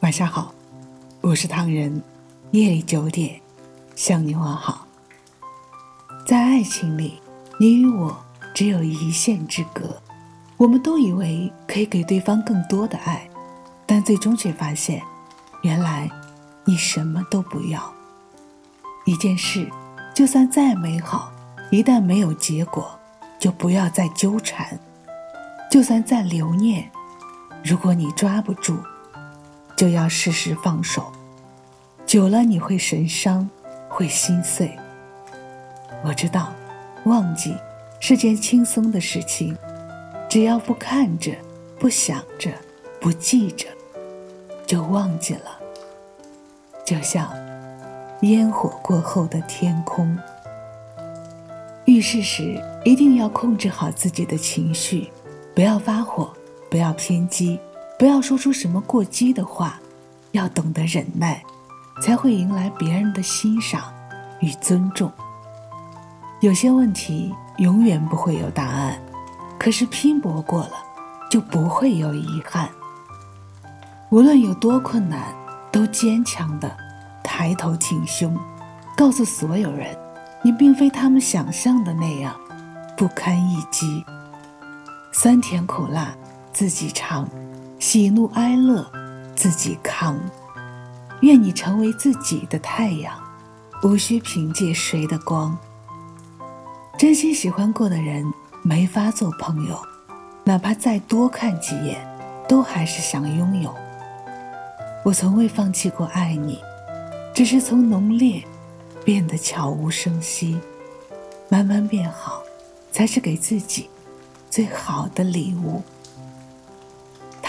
晚上好，我是唐人，夜里九点向你问好。在爱情里，你与我只有一线之隔，我们都以为可以给对方更多的爱，但最终却发现，原来你什么都不要。一件事，就算再美好，一旦没有结果，就不要再纠缠；就算再留念，如果你抓不住。就要适时放手，久了你会神伤，会心碎。我知道，忘记是件轻松的事情，只要不看着，不想着，不记着，就忘记了。就像烟火过后的天空。遇事时一定要控制好自己的情绪，不要发火，不要偏激。不要说出什么过激的话，要懂得忍耐，才会迎来别人的欣赏与尊重。有些问题永远不会有答案，可是拼搏过了，就不会有遗憾。无论有多困难，都坚强的抬头挺胸，告诉所有人，你并非他们想象的那样不堪一击。酸甜苦辣自己尝。喜怒哀乐，自己扛。愿你成为自己的太阳，无需凭借谁的光。真心喜欢过的人，没法做朋友，哪怕再多看几眼，都还是想拥有。我从未放弃过爱你，只是从浓烈变得悄无声息，慢慢变好，才是给自己最好的礼物。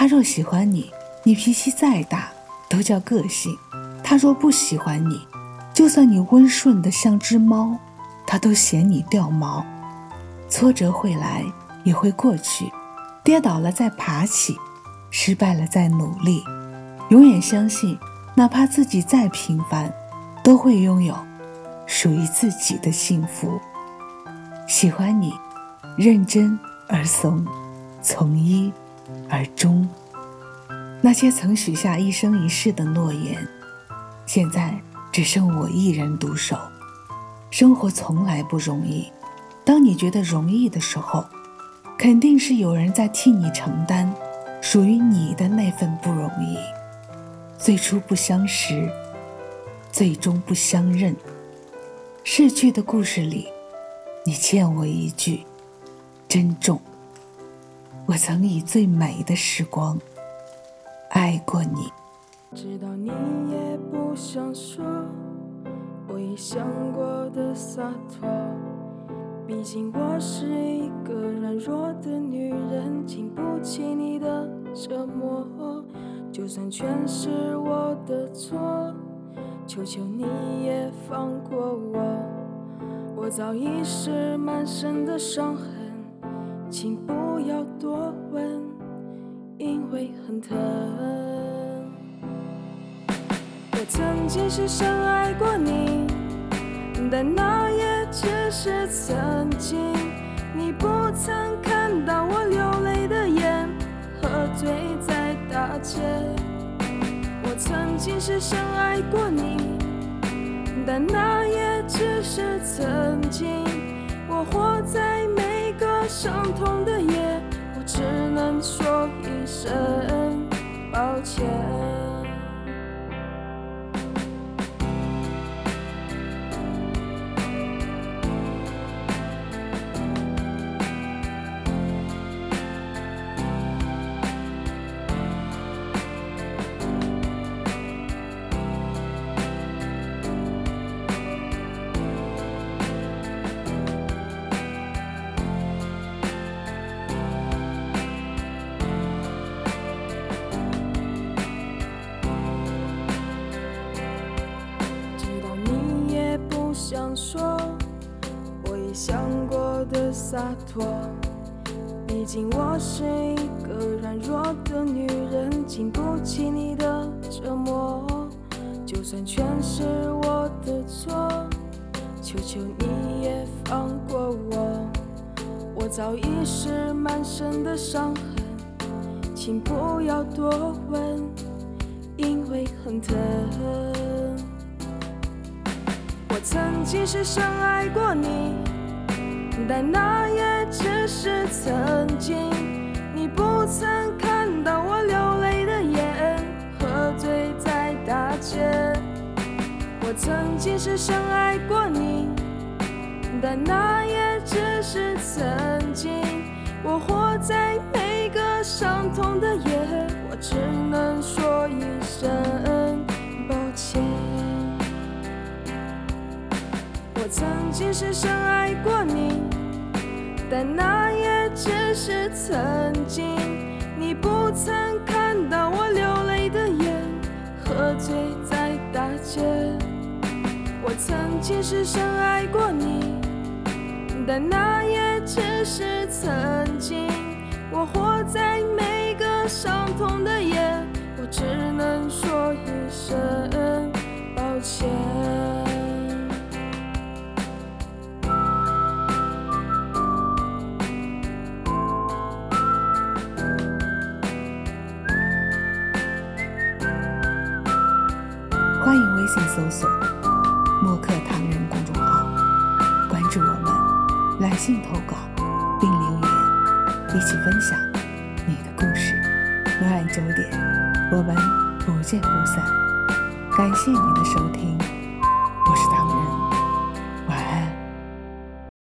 他若喜欢你，你脾气再大都叫个性；他若不喜欢你，就算你温顺的像只猫，他都嫌你掉毛。挫折会来，也会过去；跌倒了再爬起，失败了再努力。永远相信，哪怕自己再平凡，都会拥有属于自己的幸福。喜欢你，认真而怂，从一。而终，那些曾许下一生一世的诺言，现在只剩我一人独守。生活从来不容易，当你觉得容易的时候，肯定是有人在替你承担属于你的那份不容易。最初不相识，最终不相认。逝去的故事里，你欠我一句珍重。我曾以最美的时光爱过你，知道你也不想说，我已想过的洒脱。毕竟我是一个软弱的女人，经不起你的折磨。就算全是我的错，求求你也放过我。我早已是满身的伤痕。请不要多问，因为很疼。我曾经是深爱过你，但那也只是曾经。你不曾看到我流泪的眼，喝醉在大街。我曾经是深爱过你，但那也只是曾经。我活在每个。伤痛的夜的洒脱。毕竟我是一个软弱的女人，经不起你的折磨。就算全是我的错，求求你也放过我。我早已是满身的伤痕，请不要多问。因为很疼。我曾经是深爱过你，但那也只是曾经。你不曾看到我流泪的眼，喝醉在大街。我曾经是深爱过你，但那也只是曾经。我活在每个伤痛的夜，我只能说一声抱歉。我曾经是深爱过你，但那也只是曾经。你不曾看到我流泪的眼，喝醉在大街。我曾经是深爱过你，但那也只是曾经。我活在每个伤痛的夜，搜索“墨客唐人”公众号，关注我们，来信投稿并留言，一起分享你的故事。每晚九点，我们不见不散。感谢你的收听，